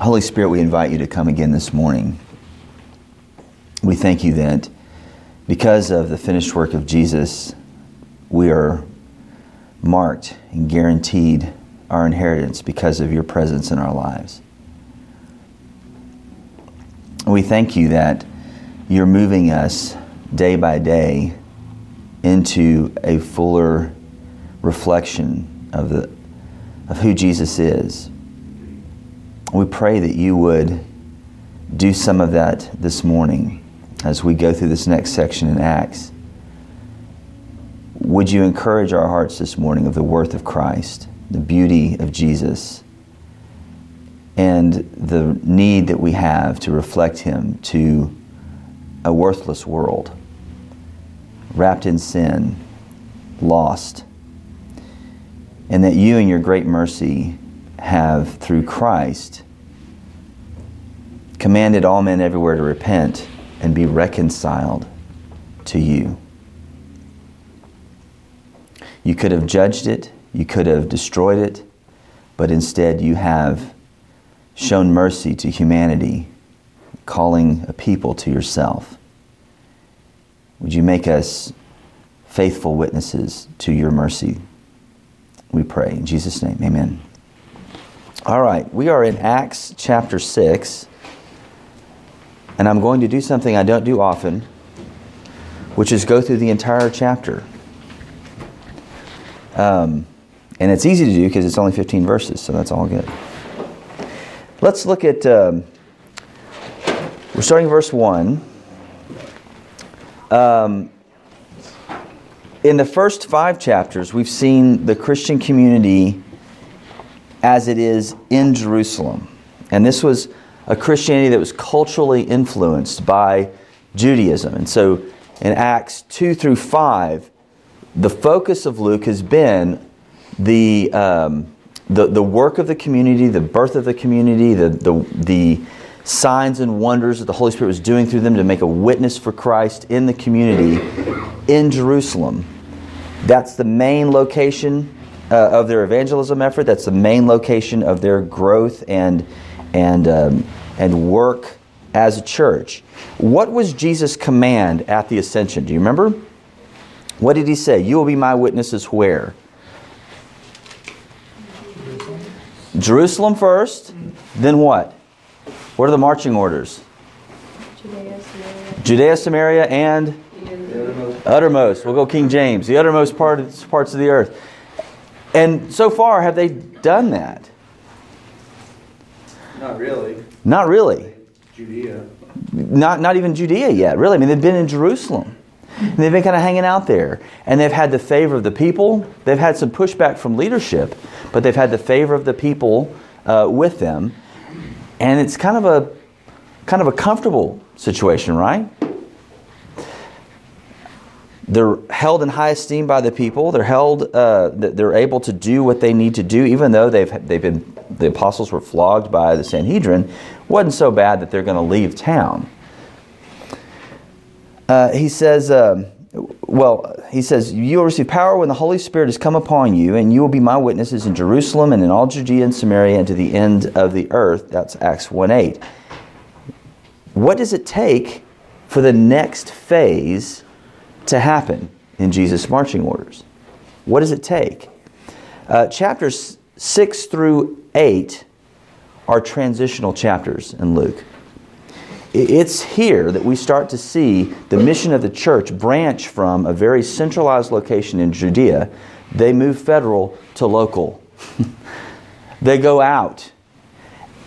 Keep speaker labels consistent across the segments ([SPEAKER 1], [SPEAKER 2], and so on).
[SPEAKER 1] Holy Spirit, we invite you to come again this morning. We thank you that because of the finished work of Jesus, we are marked and guaranteed our inheritance because of your presence in our lives. We thank you that you're moving us day by day into a fuller reflection of, the, of who Jesus is. We pray that you would do some of that this morning as we go through this next section in Acts. Would you encourage our hearts this morning of the worth of Christ, the beauty of Jesus, and the need that we have to reflect Him to a worthless world, wrapped in sin, lost, and that you, in your great mercy, have, through Christ, commanded all men everywhere to repent and be reconciled to you. You could have judged it, you could have destroyed it, but instead you have shown mercy to humanity, calling a people to yourself. Would you make us faithful witnesses to your mercy? We pray. In Jesus' name, amen. All right, we are in Acts chapter 6, and I'm going to do something I don't do often, which is go through the entire chapter. Um, and it's easy to do because it's only 15 verses, so that's all good. Let's look at, um, we're starting verse 1. Um, in the first five chapters, we've seen the Christian community as it is in Jerusalem. And this was a Christianity that was culturally influenced by Judaism. And so in Acts 2 through 5, the focus of Luke has been the, um, the, the work of the community, the birth of the community, the, the, the signs and wonders that the Holy Spirit was doing through them to make a witness for Christ in the community in Jerusalem. That's the main location uh, of their evangelism effort. That's the main location of their growth and, and, um, and work as a church. What was Jesus' command at the ascension? Do you remember? What did he say? You will be my witnesses where? Jerusalem first, then what? What are the marching orders?
[SPEAKER 2] Judea, Samaria.
[SPEAKER 1] Judea, Samaria, and uttermost. We'll go King James, the uttermost part parts of the earth. And so far, have they done that?
[SPEAKER 3] Not really.
[SPEAKER 1] Not really.
[SPEAKER 3] Judea.
[SPEAKER 1] Not, not even Judea yet, really. I mean, they've been in Jerusalem. And they've been kind of hanging out there. And they've had the favor of the people. They've had some pushback from leadership, but they've had the favor of the people uh, with them. And it's kind of a kind of a comfortable situation, right? They're held in high esteem by the people. They're held. Uh, they're able to do what they need to do, even though they've they've been the apostles were flogged by the Sanhedrin. wasn't so bad that they're going to leave town. Uh, he says, um, well, he says, you will receive power when the Holy Spirit has come upon you, and you will be my witnesses in Jerusalem and in all Judea and Samaria and to the end of the earth. That's Acts 1 8. What does it take for the next phase to happen in Jesus' marching orders? What does it take? Uh, chapters 6 through 8 are transitional chapters in Luke. It's here that we start to see the mission of the church branch from a very centralized location in Judea. They move federal to local. they go out.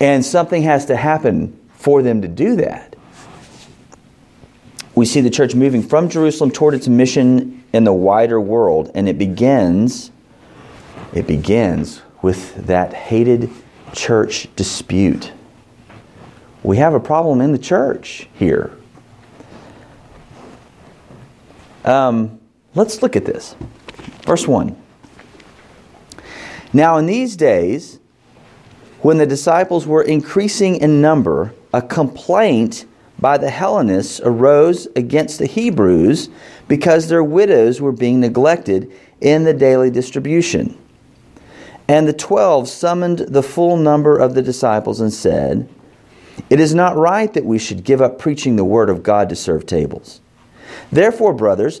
[SPEAKER 1] And something has to happen for them to do that. We see the church moving from Jerusalem toward its mission in the wider world, and it begins it begins with that hated church dispute we have a problem in the church here. Um, let's look at this. Verse 1. Now, in these days, when the disciples were increasing in number, a complaint by the Hellenists arose against the Hebrews because their widows were being neglected in the daily distribution. And the twelve summoned the full number of the disciples and said, It is not right that we should give up preaching the word of God to serve tables. Therefore, brothers,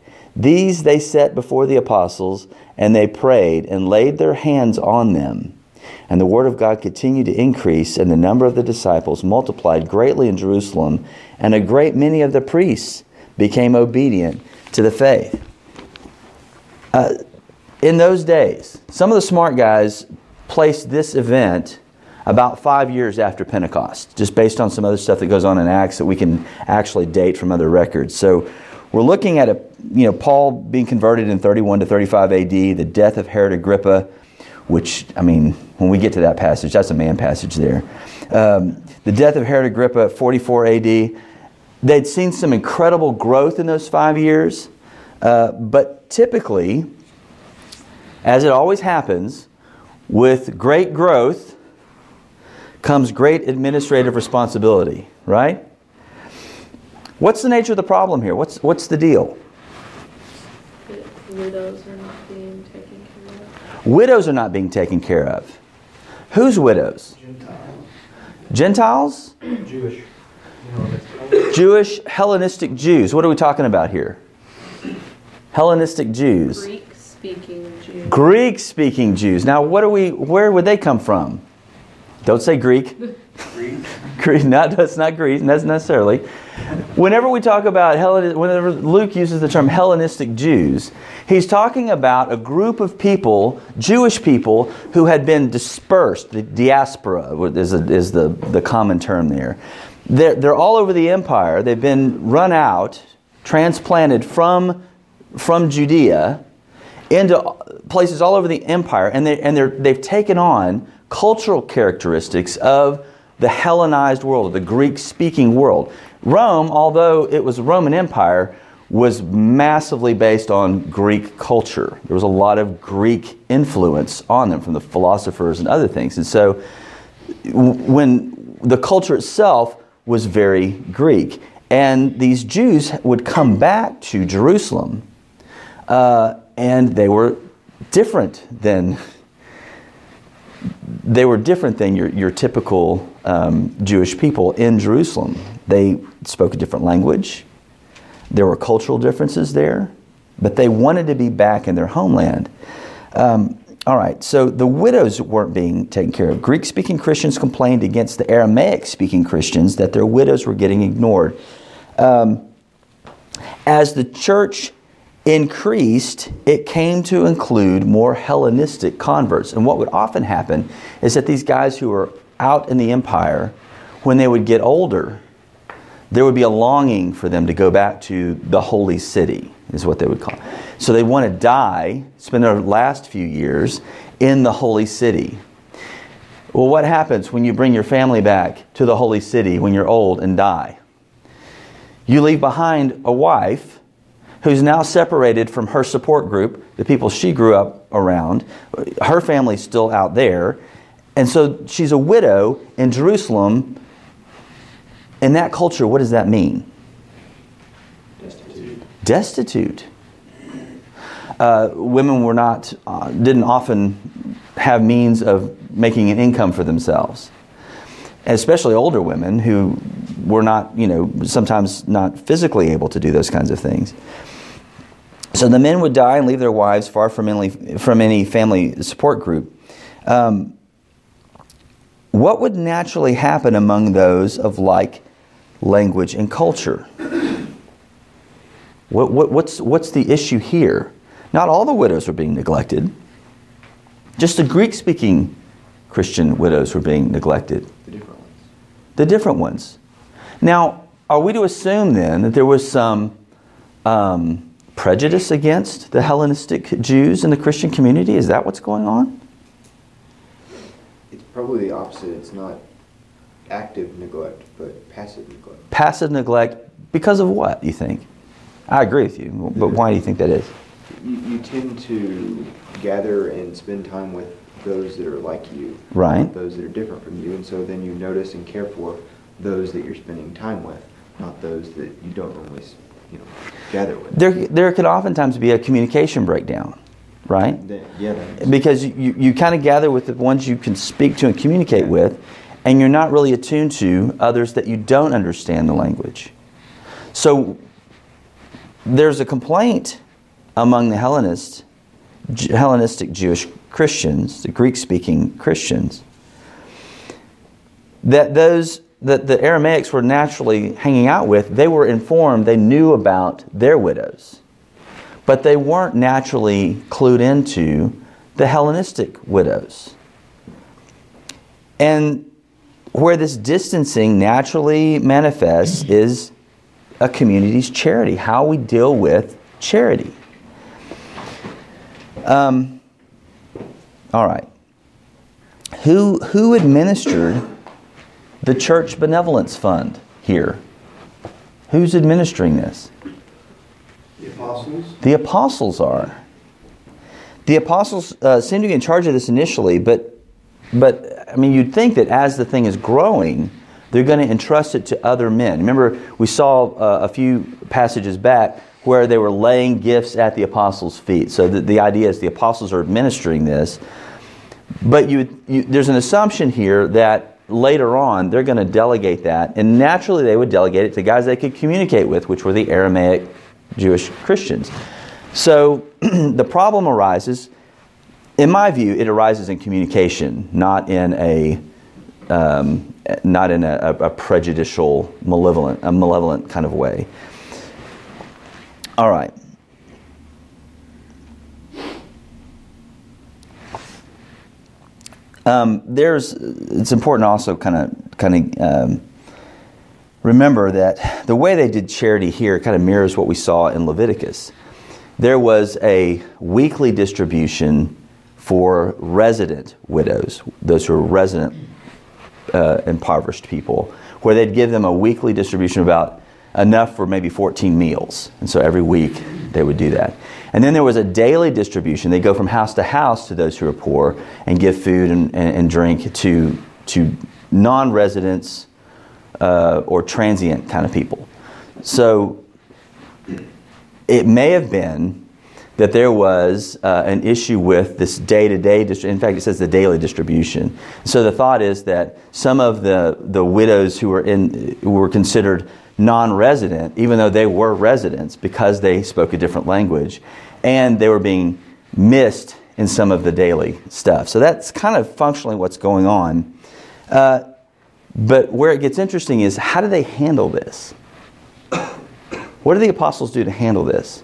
[SPEAKER 1] These they set before the apostles, and they prayed and laid their hands on them. And the word of God continued to increase, and the number of the disciples multiplied greatly in Jerusalem, and a great many of the priests became obedient to the faith. Uh, in those days, some of the smart guys placed this event about five years after Pentecost, just based on some other stuff that goes on in Acts that we can actually date from other records. So we're looking at a, you know, Paul being converted in 31 to 35 AD, the death of Herod Agrippa, which, I mean, when we get to that passage, that's a man passage there. Um, the death of Herod Agrippa, 44 AD. They'd seen some incredible growth in those five years, uh, but typically, as it always happens, with great growth comes great administrative responsibility, right? What's the nature of the problem here? What's, what's the deal?
[SPEAKER 2] Widows are not being taken care of.
[SPEAKER 1] Widows are not being taken care of. Whose widows? Gentiles? Gentiles?
[SPEAKER 3] Jewish. You know, that's-
[SPEAKER 1] Jewish Hellenistic Jews. What are we talking about here? Hellenistic Jews.
[SPEAKER 2] Greek speaking Jews.
[SPEAKER 1] Greek speaking Jews. Now, what are we, where would they come from? Don't say Greek. Greek, not, that's not Greek, that's necessarily. Whenever we talk about Hellen, whenever Luke uses the term Hellenistic Jews, he's talking about a group of people, Jewish people, who had been dispersed. The diaspora is, a, is the, the common term there. They're, they're all over the empire. They've been run out, transplanted from, from Judea into places all over the empire, and, they, and they're, they've taken on cultural characteristics of the Hellenized world, the Greek speaking world. Rome, although it was a Roman Empire, was massively based on Greek culture. There was a lot of Greek influence on them from the philosophers and other things. And so when the culture itself was very Greek, and these Jews would come back to Jerusalem, uh, and they were different than they were different than your, your typical um, Jewish people in Jerusalem. They spoke a different language. There were cultural differences there, but they wanted to be back in their homeland. Um, all right, so the widows weren't being taken care of. Greek speaking Christians complained against the Aramaic speaking Christians that their widows were getting ignored. Um, as the church increased, it came to include more Hellenistic converts. And what would often happen is that these guys who were out in the empire, when they would get older, there would be a longing for them to go back to the holy city, is what they would call it. So they want to die, spend their last few years in the holy city. Well, what happens when you bring your family back to the holy city when you're old and die? You leave behind a wife who's now separated from her support group, the people she grew up around. Her family's still out there. And so she's a widow in Jerusalem. In that culture, what does that mean?
[SPEAKER 3] Destitute.
[SPEAKER 1] Destitute. Uh, women were not, uh, didn't often have means of making an income for themselves. Especially older women who were not, you know, sometimes not physically able to do those kinds of things. So the men would die and leave their wives far from any, from any family support group. Um, what would naturally happen among those of like language and culture? What, what, what's, what's the issue here? Not all the widows were being neglected. Just the Greek speaking Christian widows were being neglected
[SPEAKER 3] The different ones.
[SPEAKER 1] the different ones. Now, are we to assume then that there was some um, prejudice against the Hellenistic Jews in the Christian community? Is that what's going on?
[SPEAKER 3] It's
[SPEAKER 4] Probably the opposite. It's not active neglect, but passive neglect.
[SPEAKER 1] Passive neglect because of what, you think? I agree with you, but why do you think that is?
[SPEAKER 4] You, you tend to gather and spend time with those that are like you,
[SPEAKER 1] Right.
[SPEAKER 4] those that are different from you, and so then you notice and care for those that you're spending time with, not those that you don't normally, you know, gather with.
[SPEAKER 1] There, there could oftentimes be a communication breakdown, right?
[SPEAKER 4] Yeah,
[SPEAKER 1] Because you, you kind of gather with the ones you can speak to and communicate with, and you're not really attuned to others that you don't understand the language. So there's a complaint among the Hellenist, Hellenistic Jewish Christians, the Greek speaking Christians, that those that the Aramaics were naturally hanging out with, they were informed, they knew about their widows but they weren't naturally clued into the Hellenistic widows. And where this distancing naturally manifests is a community's charity, how we deal with charity. Um, all right. Who, who administered the church benevolence fund here? Who's administering this?
[SPEAKER 3] The apostles?
[SPEAKER 1] The apostles are. The apostles uh, seem to be in charge of this initially, but, but I mean, you'd think that as the thing is growing, they're going to entrust it to other men. Remember, we saw uh, a few passages back where they were laying gifts at the apostles' feet. So the, the idea is the apostles are administering this, but you, you, there's an assumption here that later on they're going to delegate that, and naturally they would delegate it to guys they could communicate with, which were the Aramaic Jewish Christians. So the problem arises, in my view, it arises in communication, not in a um, not in a, a prejudicial, malevolent, a malevolent kind of way. All right. Um, there's. It's important also kind of kind of um, remember that the way they did charity here kind of mirrors what we saw in Leviticus. There was a weekly distribution for resident widows, those who are resident uh, impoverished people, where they'd give them a weekly distribution about enough for maybe 14 meals. And so every week they would do that. And then there was a daily distribution. They go from house to house to those who are poor and give food and, and, and drink to, to non residents uh, or transient kind of people. So it may have been that there was uh, an issue with this day-to-day distri- in fact it says the daily distribution so the thought is that some of the, the widows who were in who were considered non-resident even though they were residents because they spoke a different language and they were being missed in some of the daily stuff so that's kind of functionally what's going on uh, but where it gets interesting is how do they handle this what do the apostles do to handle this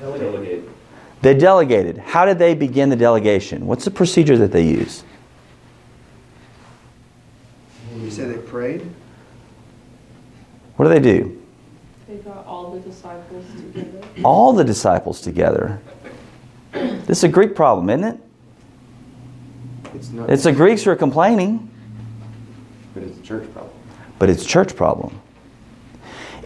[SPEAKER 3] Delegate.
[SPEAKER 1] they delegated. How did they begin the delegation? What's the procedure that they use?
[SPEAKER 5] You say they prayed?
[SPEAKER 1] What do they do?
[SPEAKER 2] They got all the disciples together.
[SPEAKER 1] All the disciples together. This is a Greek problem, isn't it?
[SPEAKER 4] it's not.
[SPEAKER 1] It's the Greeks who are complaining,
[SPEAKER 4] but it's a church problem.
[SPEAKER 1] but it's a church problem.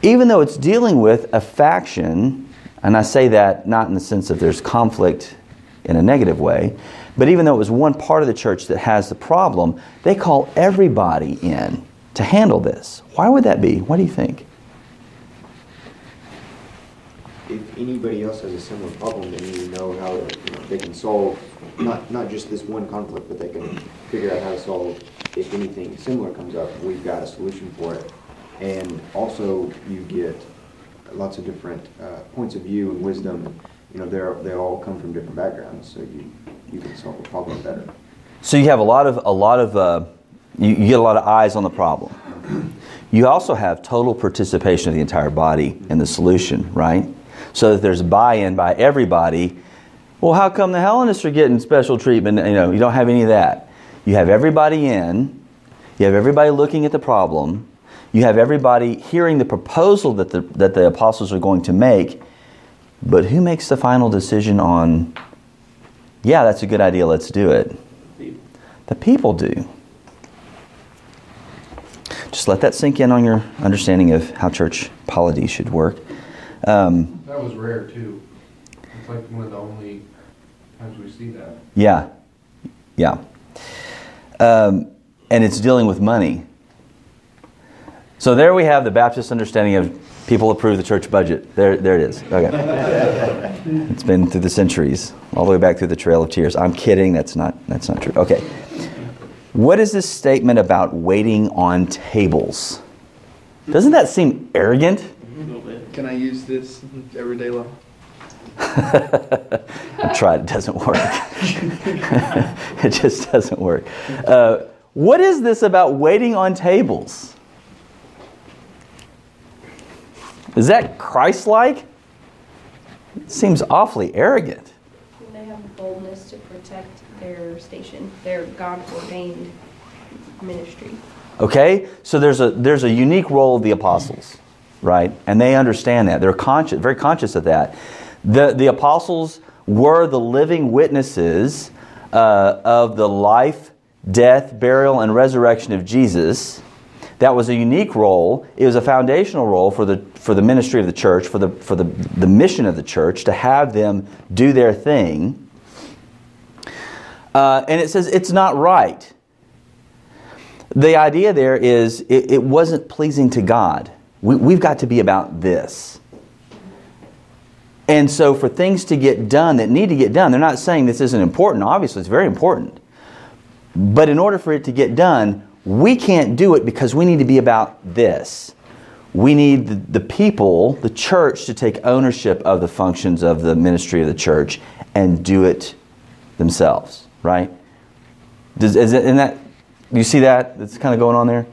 [SPEAKER 1] Even though it's dealing with a faction, and I say that not in the sense that there's conflict in a negative way, but even though it was one part of the church that has the problem, they call everybody in to handle this. Why would that be? What do you think?
[SPEAKER 4] If anybody else has a similar problem, then you know how you know, they can solve not not just this one conflict, but they can figure out how to solve if anything similar comes up. We've got a solution for it, and also you get lots of different uh, points of view and wisdom. You know, they they all come from different backgrounds, so you you can solve a problem better.
[SPEAKER 1] So you have a lot of a lot of uh, you, you get a lot of eyes on the problem. You also have total participation of the entire body in the solution, right? So that there's buy-in by everybody. Well, how come the Hellenists are getting special treatment? You know, you don't have any of that. You have everybody in. You have everybody looking at the problem. You have everybody hearing the proposal that the that the apostles are going to make. But who makes the final decision on? Yeah, that's a good idea. Let's do it. The people do. Just let that sink in on your understanding of how church polity should work. Um,
[SPEAKER 6] That was rare too. It's like one of the only times we see that.
[SPEAKER 1] yeah, yeah. Um, and it's dealing with money. So there we have the Baptist understanding of people approve the church budget. There, there it is. Okay. it's been through the centuries, all the way back through the Trail of Tears. I'm kidding. That's not. That's not true. Okay. What is this statement about waiting on tables? Doesn't that seem arrogant?
[SPEAKER 5] Can I use this everyday life?
[SPEAKER 1] I tried. It doesn't work. it just doesn't work. Uh, what is this about waiting on tables? Is that Christ-like? It seems awfully arrogant.
[SPEAKER 7] They have boldness to protect their station, their God ordained ministry.
[SPEAKER 1] Okay, so there's a there's a unique role of the apostles, right? And they understand that. They're conscious, very conscious of that. The the apostles were the living witnesses uh, of the life, death, burial, and resurrection of Jesus. That was a unique role. It was a foundational role for the for the ministry of the church, for the for the the mission of the church to have them do their thing. Uh, and it says it's not right. The idea there is it, it wasn't pleasing to God. We, we've got to be about this. And so, for things to get done that need to get done, they're not saying this isn't important. Obviously, it's very important. But in order for it to get done, we can't do it because we need to be about this. We need the, the people, the church, to take ownership of the functions of the ministry of the church and do it themselves, right? Does, is it, in that, you see that? That's kind of going on there?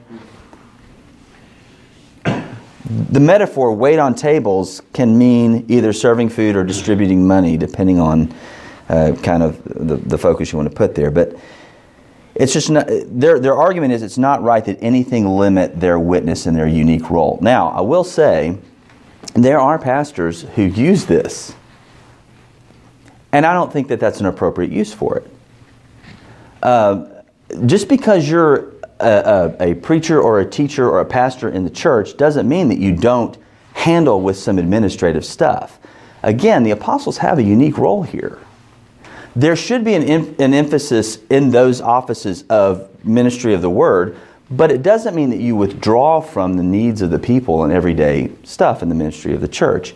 [SPEAKER 1] The metaphor, wait on tables, can mean either serving food or distributing money, depending on uh, kind of the, the focus you want to put there. But it's just not, their, their argument is it's not right that anything limit their witness and their unique role. Now, I will say, there are pastors who use this, and I don't think that that's an appropriate use for it. Uh, just because you're a, a, a, preacher or a teacher or a pastor in the church doesn't mean that you don't handle with some administrative stuff. Again, the apostles have a unique role here. There should be an, an emphasis in those offices of ministry of the word, but it doesn't mean that you withdraw from the needs of the people and everyday stuff in the ministry of the church.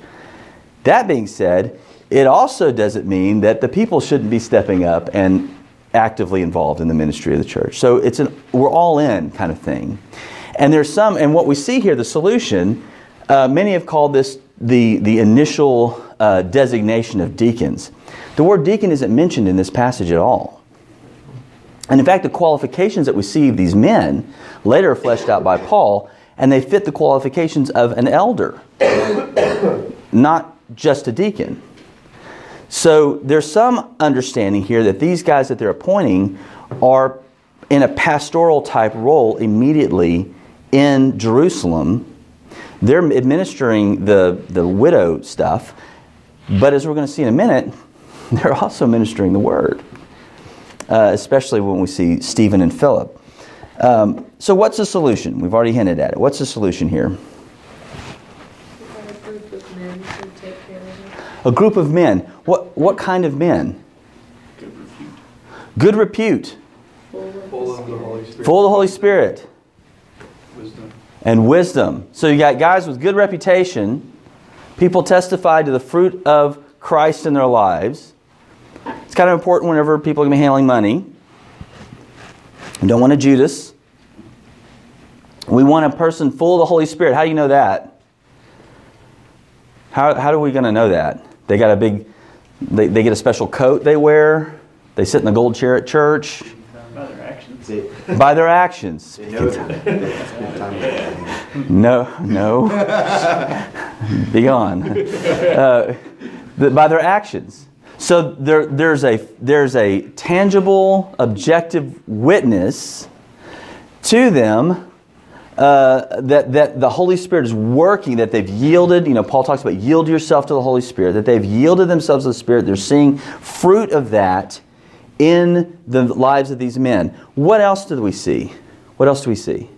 [SPEAKER 1] That being said, it also doesn't mean that the people shouldn't be stepping up and actively involved in the ministry of the church. So it's an we're all in kind of thing. And there's some, and what we see here, the solution, uh, many have called this the, the initial uh, designation of deacons. The word deacon isn't mentioned in this passage at all. And in fact, the qualifications that we see of these men later are fleshed out by Paul, and they fit the qualifications of an elder, not just a deacon. So there's some understanding here that these guys that they're appointing are in a pastoral type role immediately in Jerusalem. They're administering the, the widow stuff, but as we're going to see in a minute, they're also ministering the word, uh, especially when we see Stephen and Philip. Um, so, what's the solution? We've already hinted at it. What's the solution here?
[SPEAKER 2] a group of men to take care of it.
[SPEAKER 1] A group of men. What, what kind of men? Good repute.
[SPEAKER 2] Full of
[SPEAKER 5] Full of the Holy Spirit.
[SPEAKER 1] Full of the Holy Spirit.
[SPEAKER 5] Wisdom.
[SPEAKER 1] and wisdom. So you got guys with good reputation. People testify to the fruit of Christ in their lives. It's kind of important whenever people are going to be handling money. You don't want a Judas. We want a person full of the Holy Spirit. How do you know that? How, how are we going to know that? They got a big, they, they get a special coat they wear. They sit in the gold chair at church. By their actions.
[SPEAKER 4] they know that they spend time with God.
[SPEAKER 1] No, no. Be gone. Uh, by their actions. So there, there's, a, there's a tangible, objective witness to them uh, that, that the Holy Spirit is working, that they've yielded. You know, Paul talks about yield yourself to the Holy Spirit, that they've yielded themselves to the Spirit. They're seeing fruit of that in the lives of these men. What else do we see? What else do we see?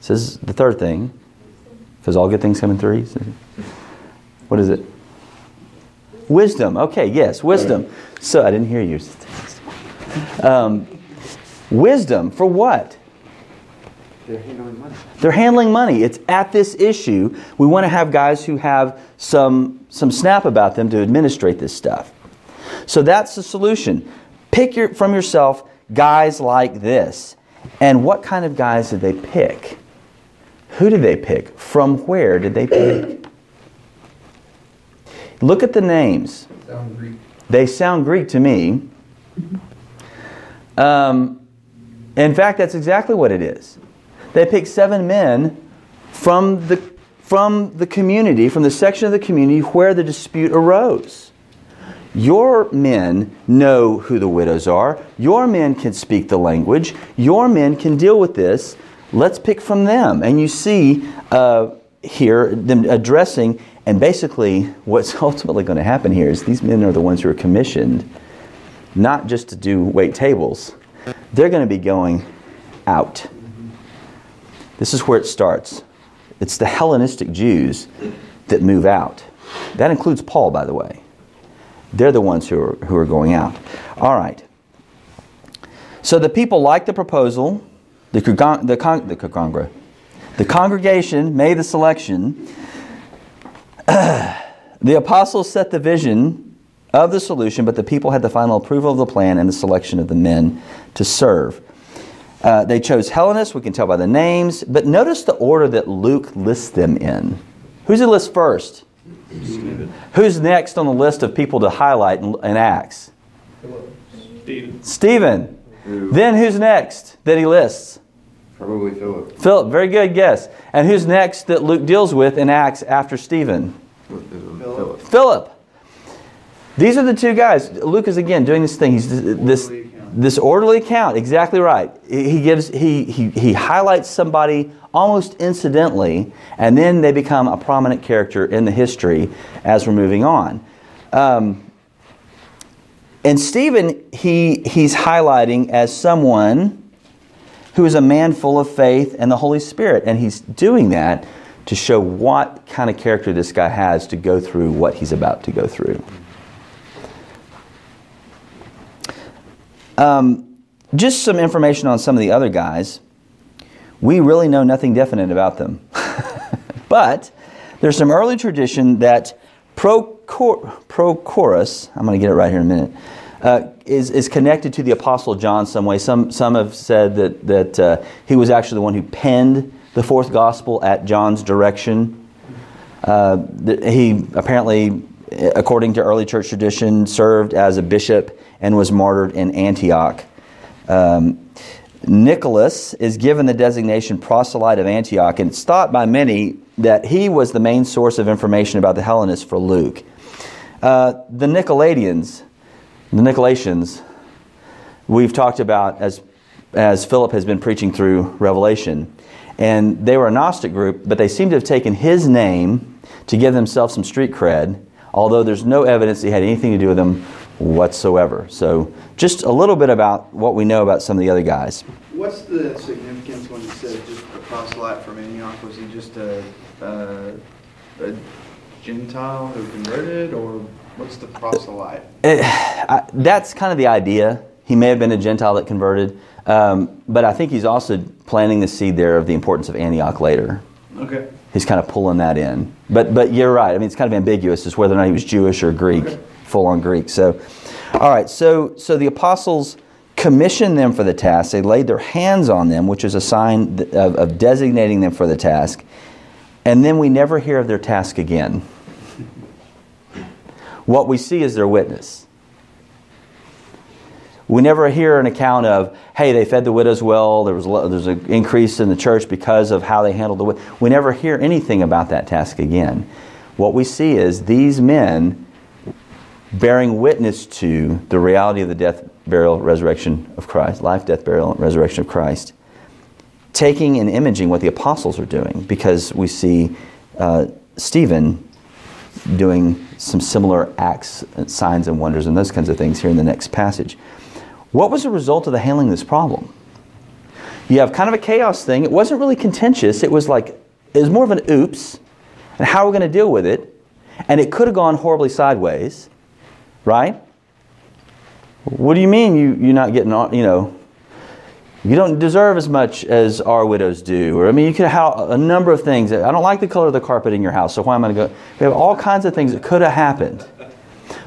[SPEAKER 1] says the third thing, because all good things come in threes. What is it? Wisdom. Okay, yes, wisdom. So I didn't hear you. Um, wisdom for what?
[SPEAKER 4] They're handling money.
[SPEAKER 1] They're handling money. It's at this issue. We want to have guys who have some, some snap about them to administrate this stuff. So that's the solution. Pick your, from yourself guys like this. And what kind of guys did they pick? Who did they pick? From where did they pick? Look at the names.
[SPEAKER 6] Sound Greek.
[SPEAKER 1] They sound Greek to me. Um, in fact, that's exactly what it is. They picked seven men from the, from the community, from the section of the community where the dispute arose. Your men know who the widows are. Your men can speak the language. Your men can deal with this. Let's pick from them. And you see uh, here them addressing, and basically what's ultimately going to happen here is these men are the ones who are commissioned not just to do wait tables, they're going to be going out. This is where it starts. It's the Hellenistic Jews that move out. That includes Paul, by the way. They're the ones who are, who are going out. All right. So the people liked the proposal. The, con- the, con- the, congra- the congregation made the selection. the apostles set the vision of the solution, but the people had the final approval of the plan and the selection of the men to serve. Uh, they chose Hellenists, we can tell by the names, but notice the order that Luke lists them in. Who's he list first?
[SPEAKER 5] Stephen.
[SPEAKER 1] Who's next on the list of people to highlight in, in Acts?
[SPEAKER 5] Stephen.
[SPEAKER 1] Stephen. Then who's next that he lists?
[SPEAKER 3] Probably Philip.
[SPEAKER 1] Philip. Very good guess. And who's next that Luke deals with in Acts after Stephen?
[SPEAKER 3] Philip.
[SPEAKER 1] Philip. These are the two guys. Luke is again doing this thing. He's this
[SPEAKER 5] Orderly account.
[SPEAKER 1] this orderly account. Exactly right. He gives he he he highlights somebody almost incidentally, and then they become a prominent character in the history as we're moving on. Um, and Stephen, he he's highlighting as someone who is a man full of faith and the Holy Spirit, and he's doing that to show what kind of character this guy has to go through what he's about to go through. Um, just some information on some of the other guys. We really know nothing definite about them. but there's some early tradition that Procor- Prochorus, I'm going to get it right here in a minute, uh, is, is connected to the Apostle John some way. Some, some have said that, that uh, he was actually the one who penned the fourth gospel at John's direction. Uh, he apparently, according to early church tradition, served as a bishop and was martyred in Antioch. Um, Nicholas is given the designation proselyte of Antioch, and it's thought by many that he was the main source of information about the Hellenists for Luke. Uh, the Nicolaitans, the Nicolaitans, we've talked about as, as Philip has been preaching through Revelation. And they were a Gnostic group, but they seem to have taken his name to give themselves some street cred, although there's no evidence he had anything to do with them whatsoever. So, just a little bit about what we know about some of the other guys.
[SPEAKER 5] What's the significance when he said just a proselyte from Antioch? Was he just a, uh, a Gentile who converted, or what's the proselyte?
[SPEAKER 1] It, I, that's kind of the idea. He may have been a Gentile that converted, um, but I think he's also planting the seed there of the importance of Antioch later.
[SPEAKER 5] Okay.
[SPEAKER 1] He's kind of pulling that in. But but you're right. I mean, it's kind of ambiguous as whether or not he was Jewish or Greek, full on Greek. So, all right. So so the apostles commissioned them for the task. They laid their hands on them, which is a sign of, of designating them for the task. And then we never hear of their task again. What we see is their witness. We never hear an account of, hey, they fed the widows well. There was there's an increase in the church because of how they handled the widows. We never hear anything about that task again. What we see is these men bearing witness to the reality of the death, burial, resurrection of Christ, life, death, burial, and resurrection of Christ, taking and imaging what the apostles are doing because we see uh, Stephen doing some similar acts, signs, and wonders, and those kinds of things here in the next passage. What was the result of the handling this problem? you have kind of a chaos thing. It wasn't really contentious. It was like, it was more of an oops. And how we're we going to deal with it? And it could have gone horribly sideways, right? What do you mean you, you're not getting on, you know, you don't deserve as much as our widows do. Or, I mean, you could have a number of things. I don't like the color of the carpet in your house, so why am I going to go? We have all kinds of things that could have happened.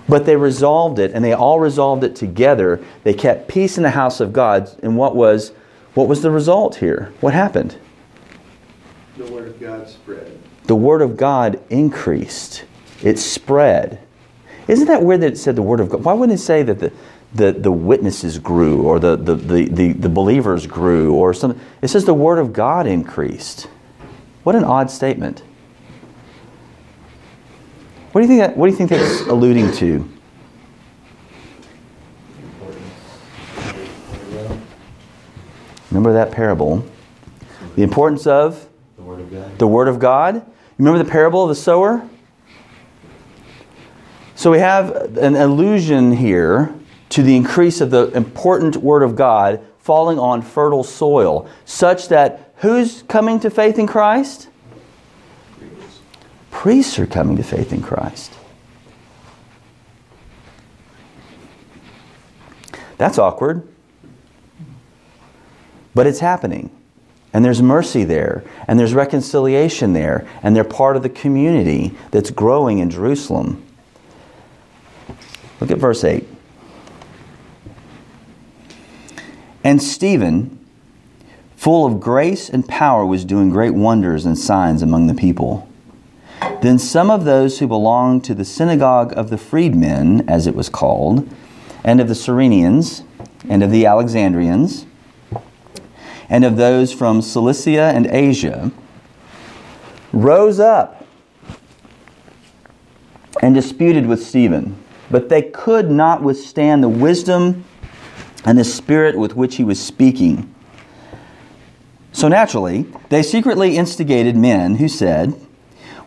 [SPEAKER 1] But they resolved it, and they all resolved it together. They kept peace in the house of God. And what was, what was the result here? What happened?
[SPEAKER 5] The word of God spread.
[SPEAKER 1] The word of God increased. It spread. Isn't that weird that it said the word of God? Why wouldn't it say that the, the, the witnesses grew or the, the, the, the, the believers grew or something? It says the word of God increased. What an odd statement. What do you think that, what do you think that's alluding to? Remember that parable. The importance of
[SPEAKER 3] The word of God.
[SPEAKER 1] the Word of God. Remember the parable of the sower? So we have an allusion here to the increase of the important Word of God falling on fertile soil, such that who's coming to faith in Christ? Priests are coming to faith in Christ. That's awkward. But it's happening. And there's mercy there, and there's reconciliation there, and they're part of the community that's growing in Jerusalem. Look at verse 8. And Stephen, full of grace and power, was doing great wonders and signs among the people. Then some of those who belonged to the synagogue of the freedmen, as it was called, and of the Cyrenians, and of the Alexandrians, and of those from Cilicia and Asia, rose up and disputed with Stephen. But they could not withstand the wisdom and the spirit with which he was speaking. So naturally, they secretly instigated men who said,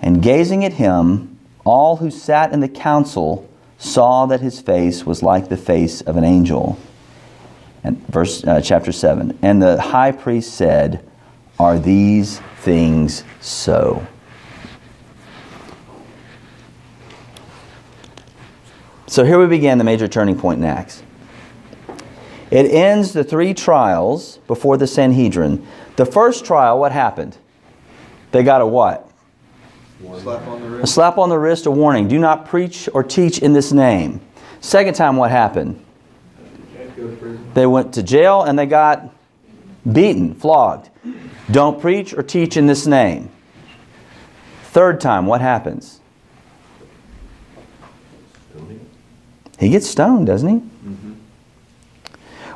[SPEAKER 1] And gazing at him, all who sat in the council saw that his face was like the face of an angel. And verse uh, chapter 7. And the high priest said, Are these things so? So here we begin the major turning point in Acts. It ends the three trials before the Sanhedrin. The first trial, what happened? They got a what?
[SPEAKER 5] Slap on the
[SPEAKER 1] A
[SPEAKER 5] wrist.
[SPEAKER 1] slap on the wrist, a warning. Do not preach or teach in this name. Second time, what happened?
[SPEAKER 6] Go to prison.
[SPEAKER 1] They went to jail and they got beaten, flogged. Don't preach or teach in this name. Third time, what happens? He gets stoned, doesn't he? Mm-hmm.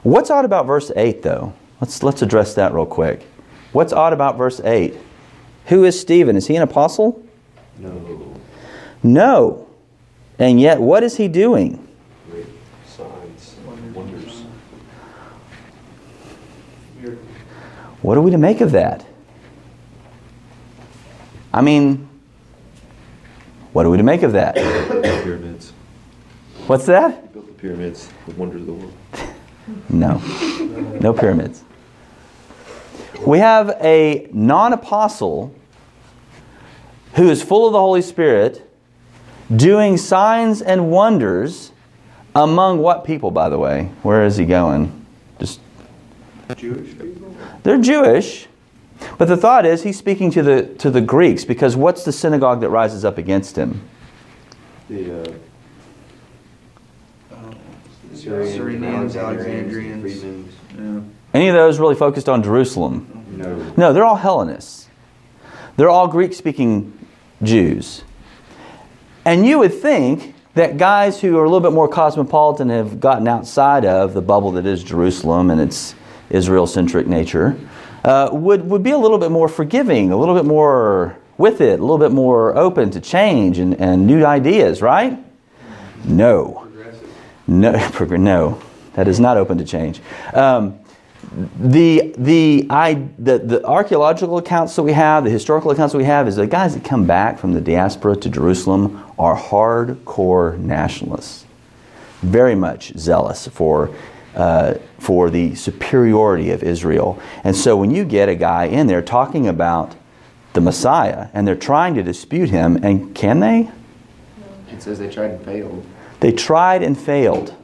[SPEAKER 1] What's odd about verse 8, though? Let's, let's address that real quick. What's odd about verse 8? Who is Stephen? Is he an apostle?
[SPEAKER 3] No.
[SPEAKER 1] No. And yet, what is he doing?
[SPEAKER 3] Great signs, wonders.
[SPEAKER 1] What are we to make of that? I mean, what are we to make of that?
[SPEAKER 3] Pyramids.
[SPEAKER 1] What's that?
[SPEAKER 3] He built the pyramids, the wonders of the world.
[SPEAKER 1] No. No pyramids. We have a non apostle who is full of the Holy Spirit doing signs and wonders among what people, by the way? Where is he going? Just
[SPEAKER 5] Jewish people?
[SPEAKER 1] They're Jewish, but the thought is he's speaking to the to the Greeks because what's the synagogue that rises up against him?
[SPEAKER 3] The, uh,
[SPEAKER 5] Syrians,
[SPEAKER 4] Syrians,
[SPEAKER 5] Alexandrians.
[SPEAKER 4] Freedmans.
[SPEAKER 5] Yeah.
[SPEAKER 1] Any of those really focused on Jerusalem?
[SPEAKER 4] No.
[SPEAKER 1] No, they're all Hellenists. They're all Greek speaking Jews. And you would think that guys who are a little bit more cosmopolitan have gotten outside of the bubble that is Jerusalem and its Israel centric nature, uh, would, would be a little bit more forgiving, a little bit more with it, a little bit more open to change and, and new ideas, right? No. No, no, that is not open to change. Um, the, the, I, the, the archaeological accounts that we have, the historical accounts that we have, is the guys that come back from the diaspora to Jerusalem are hardcore nationalists. Very much zealous for, uh, for the superiority of Israel. And so when you get a guy in there talking about the Messiah and they're trying to dispute him, and can they?
[SPEAKER 4] It says they tried and failed,
[SPEAKER 1] They tried and failed.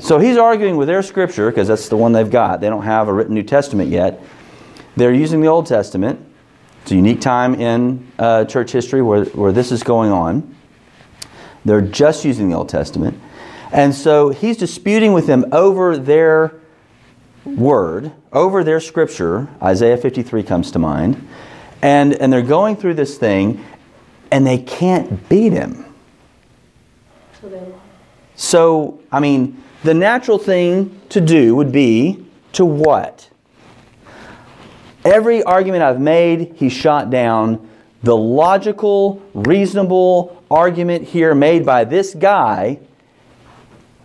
[SPEAKER 4] So.
[SPEAKER 1] He's arguing with their scripture because that's the one they've got. They don't have a written New Testament yet. They're using the Old Testament. It's a unique time in uh, church history where, where this is going on. They're just using the Old Testament. And so he's disputing with them over their word, over their scripture. Isaiah 53 comes to mind. And, and they're going through this thing, and they can't beat him.
[SPEAKER 2] So
[SPEAKER 1] So, I mean, the natural thing to do would be to what? Every argument I've made, he shot down. The logical, reasonable argument here made by this guy,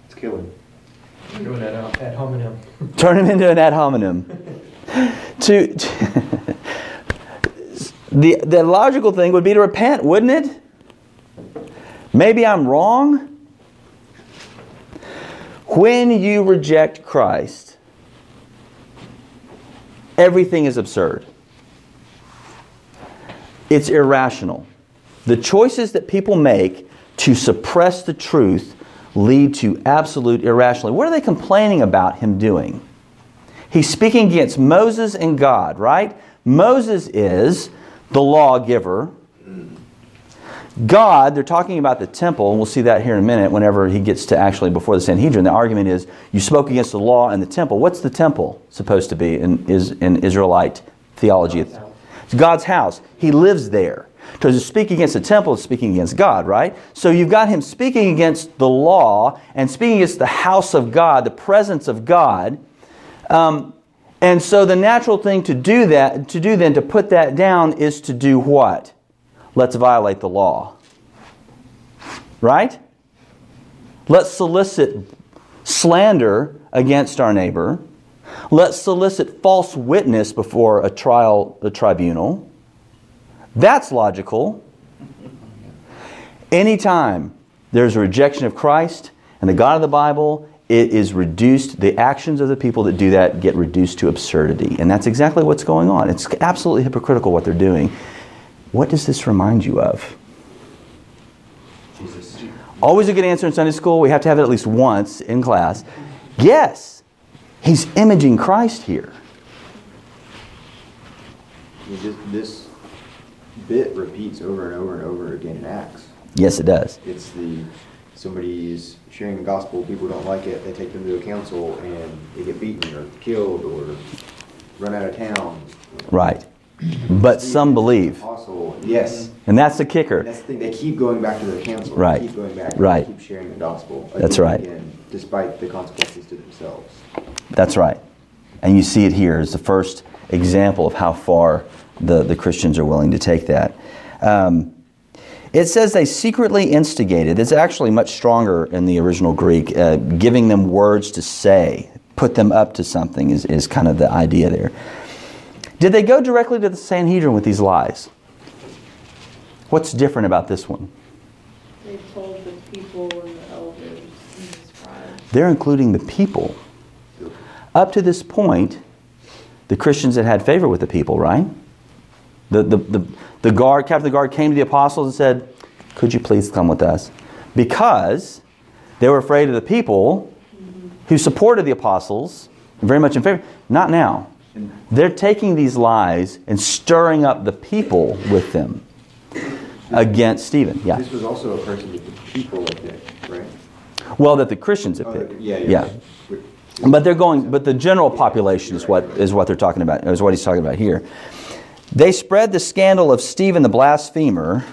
[SPEAKER 3] It's killing.
[SPEAKER 6] Doing that out ad hominem.
[SPEAKER 1] turn him into an ad hominem. to, to- the, the logical thing would be to repent, wouldn't it? Maybe I'm wrong. When you reject Christ, everything is absurd. It's irrational. The choices that people make to suppress the truth lead to absolute irrationality. What are they complaining about him doing? He's speaking against Moses and God, right? Moses is the lawgiver. God, they're talking about the temple, and we'll see that here in a minute whenever he gets to actually before the Sanhedrin. The argument is you spoke against the law and the temple. What's the temple supposed to be in, is, in Israelite theology?
[SPEAKER 6] God's.
[SPEAKER 1] It's God's house. He lives there. Because to speak against the temple is speaking against God, right? So you've got him speaking against the law and speaking against the house of God, the presence of God. Um, and so the natural thing to do that, to do then, to put that down, is to do what? Let's violate the law. Right? Let's solicit slander against our neighbor. Let's solicit false witness before a trial, a tribunal. That's logical. Anytime there's a rejection of Christ and the God of the Bible, it is reduced, the actions of the people that do that get reduced to absurdity. And that's exactly what's going on. It's absolutely hypocritical what they're doing. What does this remind you of?
[SPEAKER 3] Jesus.
[SPEAKER 1] Always a good answer in Sunday school. We have to have it at least once in class. Yes, he's imaging Christ here.
[SPEAKER 4] I mean, This, this bit repeats over and over and over again in Acts.
[SPEAKER 1] Yes, it does.
[SPEAKER 4] It's the, somebody's sharing the gospel, people don't like it, they take them to a council and they get beaten or killed or run out of town.
[SPEAKER 1] Right. But some believe.
[SPEAKER 4] Yes.
[SPEAKER 1] And that's the kicker.
[SPEAKER 4] that's the thing, they keep going back to the council. they
[SPEAKER 1] Right.
[SPEAKER 4] Keep going back.
[SPEAKER 1] Right.
[SPEAKER 4] They keep sharing the gospel.
[SPEAKER 1] That's right.
[SPEAKER 4] again, Despite the consequences to themselves.
[SPEAKER 1] That's right. And you see it here as the first example of how far the, the Christians are willing to take that. Um, it says they secretly instigated. It's actually much stronger in the original Greek. Uh, giving them words to say, put them up to something is, is kind of the idea there. Did they go directly to the Sanhedrin with these lies? What's different about this one?
[SPEAKER 2] They told the people and the elders and the scribes.
[SPEAKER 1] They're including the people. Up to this point, the Christians had had favor with the people, right? The, the, the, the guard, captain of the guard came to the apostles and said, Could you please come with us? Because they were afraid of the people who supported the apostles, very much in favor. Not now. They're taking these lies and stirring up the people with them against Stephen. Yeah.
[SPEAKER 4] This was also a person that the people had picked, right?
[SPEAKER 1] Well, that the Christians
[SPEAKER 4] Oh,
[SPEAKER 1] picked.
[SPEAKER 4] Yeah,
[SPEAKER 1] Yeah.
[SPEAKER 4] yeah.
[SPEAKER 1] But they're going. But the general population is what is what they're talking about. Is what he's talking about here. They spread the scandal of Stephen the blasphemer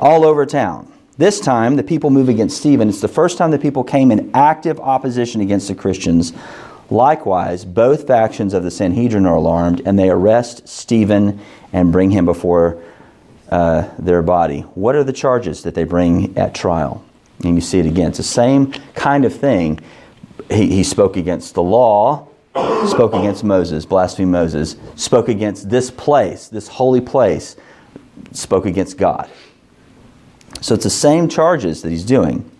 [SPEAKER 1] all over town. This time, the people move against Stephen. It's the first time the people came in active opposition against the Christians Likewise, both factions of the Sanhedrin are alarmed, and they arrest Stephen and bring him before uh, their body. What are the charges that they bring at trial? And you see it again. It's the same kind of thing. He, he spoke against the law, spoke against Moses, blasphemed Moses, spoke against this place, this holy place, spoke against God. So it's the same charges that he's doing.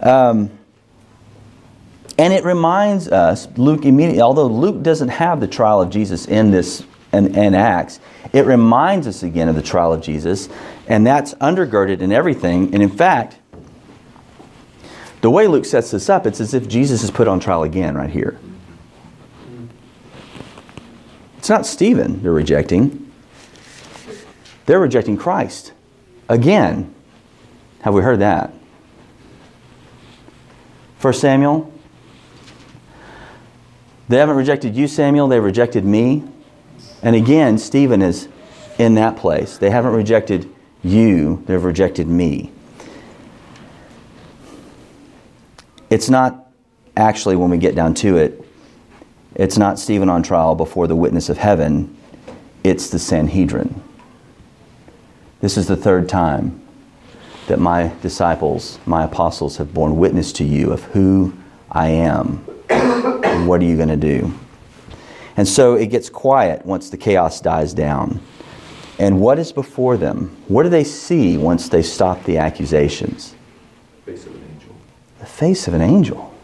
[SPEAKER 1] Um, and it reminds us, Luke immediately, although Luke doesn't have the trial of Jesus in this in Acts, it reminds us again of the trial of Jesus, and that's undergirded in everything. And in fact, the way Luke sets this up, it's as if Jesus is put on trial again right here. It's not Stephen they're rejecting. They're rejecting Christ. Again. Have we heard that? 1 Samuel. They haven't rejected you, Samuel. they've rejected me. And again, Stephen is in that place. They haven't rejected you, they've rejected me. It's not actually, when we get down to it, it's not Stephen on trial before the witness of heaven, it's the Sanhedrin. This is the third time that my disciples, my apostles, have borne witness to you of who I am. what are you going to do? And so it gets quiet once the chaos dies down. And what is before them? What do they see once they stop the accusations?
[SPEAKER 3] Face of an angel.
[SPEAKER 1] The face of an angel.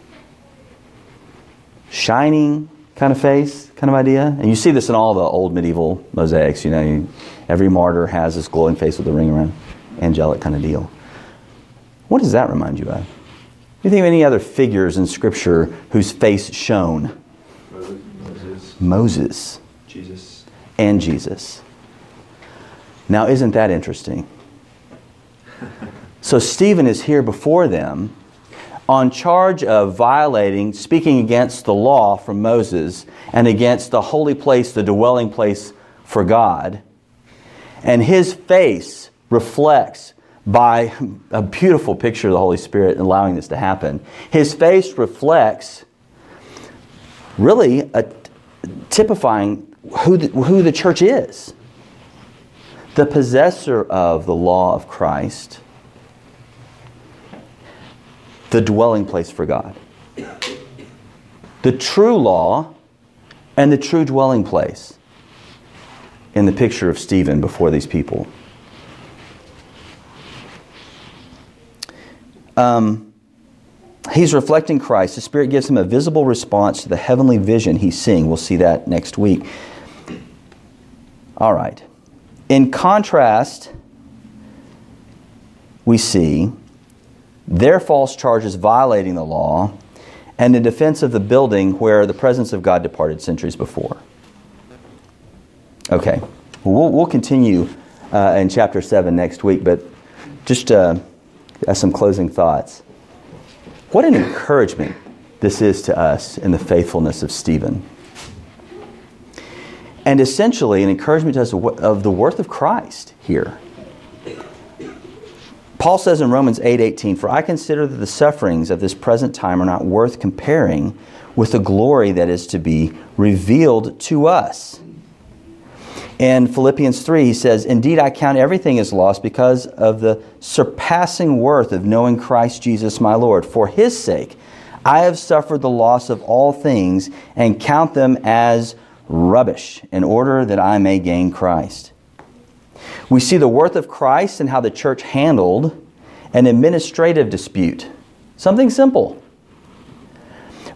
[SPEAKER 1] Shining kind of face, kind of idea. And you see this in all the old medieval mosaics. You know, you, every martyr has this glowing face with a ring around, angelic kind of deal. What does that remind you of? Do you think of any other figures in Scripture whose face shone?
[SPEAKER 3] Moses,
[SPEAKER 1] Moses
[SPEAKER 3] Jesus.
[SPEAKER 1] and Jesus. Now, isn't that interesting? So, Stephen is here before them on charge of violating, speaking against the law from Moses and against the holy place, the dwelling place for God. And his face reflects by a beautiful picture of the Holy Spirit allowing this to happen. His face reflects really a, typifying who the, who the church is the possessor of the law of Christ, the dwelling place for God. The true law and the true dwelling place in the picture of Stephen before these people. Um, he's reflecting Christ. The Spirit gives him a visible response to the heavenly vision he's seeing. We'll see that next week. All right. In contrast, we see their false charges violating the law and in defense of the building where the presence of God departed centuries before. Okay, we'll, we'll continue uh, in chapter 7 next week, but just uh, as some closing thoughts. What an encouragement this is to us in the faithfulness of Stephen. And essentially, an encouragement to us of the worth of Christ here. Paul says in Romans 8:18, "For I consider that the sufferings of this present time are not worth comparing with the glory that is to be revealed to us." In Philippians 3, he says, Indeed, I count everything as lost because of the surpassing worth of knowing Christ Jesus my Lord. For his sake, I have suffered the loss of all things and count them as rubbish in order that I may gain Christ. We see the worth of Christ and how the church handled an administrative dispute. Something simple.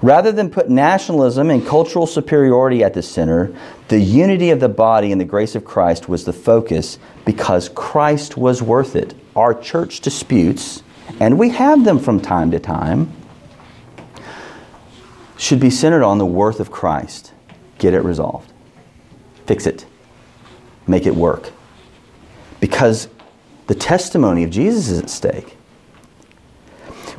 [SPEAKER 1] Rather than put nationalism and cultural superiority at the center, the unity of the body and the grace of Christ was the focus because Christ was worth it. Our church disputes, and we have them from time to time, should be centered on the worth of Christ. Get it resolved. Fix it. Make it work. Because the testimony of Jesus is at stake.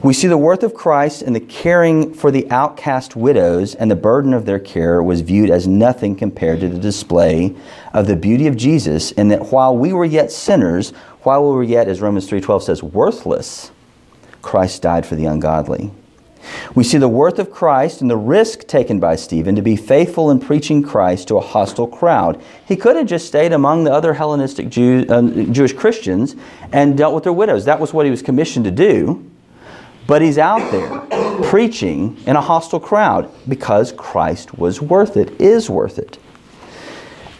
[SPEAKER 1] We see the worth of Christ in the caring for the outcast widows, and the burden of their care was viewed as nothing compared to the display of the beauty of Jesus, in that while we were yet sinners, while we were yet, as Romans 3.12 says, worthless, Christ died for the ungodly. We see the worth of Christ and the risk taken by Stephen to be faithful in preaching Christ to a hostile crowd. He could have just stayed among the other Hellenistic Jew, uh, Jewish Christians and dealt with their widows. That was what he was commissioned to do. But he's out there preaching in a hostile crowd because Christ was worth it, is worth it.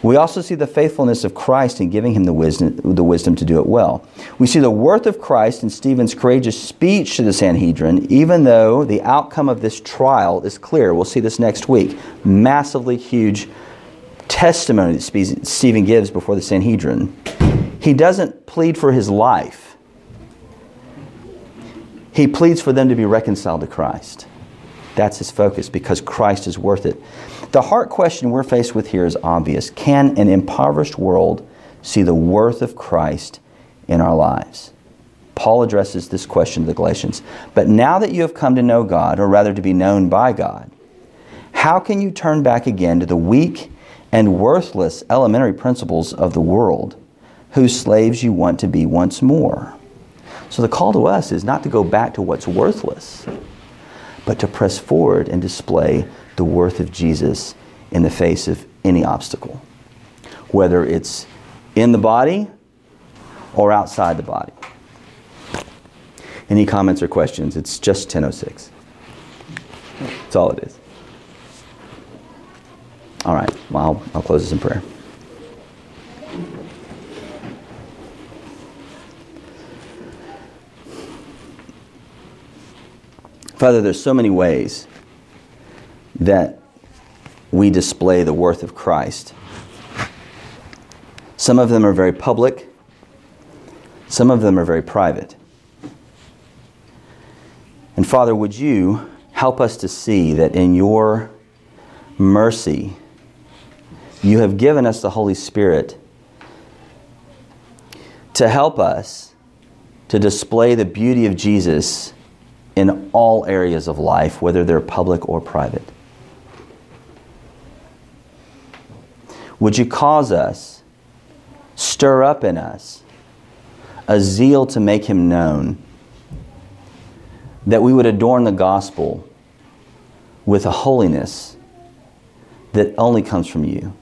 [SPEAKER 1] We also see the faithfulness of Christ in giving him the wisdom, the wisdom to do it well. We see the worth of Christ in Stephen's courageous speech to the Sanhedrin, even though the outcome of this trial is clear. We'll see this next week. Massively huge testimony that Stephen gives before the Sanhedrin. He doesn't plead for his life, he pleads for them to be reconciled to Christ. That's his focus because Christ is worth it. The heart question we're faced with here is obvious. Can an impoverished world see the worth of Christ in our lives? Paul addresses this question to the Galatians. But now that you have come to know God, or rather to be known by God, how can you turn back again to the weak and worthless elementary principles of the world, whose slaves you want to be once more? So the call to us is not to go back to what's worthless but to press forward and display the worth of Jesus in the face of any obstacle, whether it's in the body or outside the body. Any comments or questions? It's just 10:06. That's all it is. All right. Well, I'll, I'll close this in prayer. Father, there's so many ways that we display the worth of Christ. Some of them are very public, some of them are very private. And Father, would you help us to see that in your mercy, you have given us the Holy Spirit to help us to display the beauty of Jesus in all areas of life, whether they're public or private. Would you cause us, stir up in us, a zeal to make him known, that we would adorn the gospel with a holiness that only comes from you,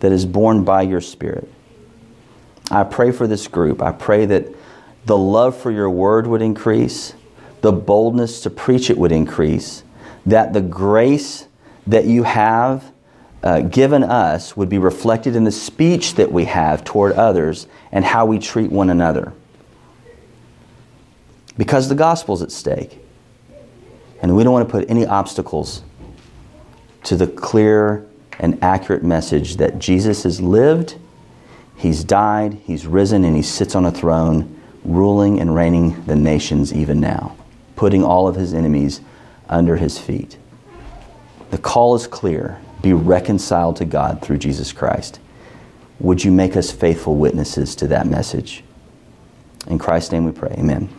[SPEAKER 1] that is born by your Spirit. I pray for this group. I pray that the love for your word would increase the boldness to preach it would increase, that the grace that you have uh, given us would be reflected in the speech that we have toward others and how we treat one another. Because the gospel's at stake. And we don't want to put any obstacles to the clear and accurate message that Jesus has lived, He's died, He's risen, and He sits on a throne, ruling and reigning the nations even now putting all of his enemies under his feet. The call is clear be reconciled to God through Jesus Christ. Would you make us faithful witnesses to that message? In Christ's name we pray. Amen.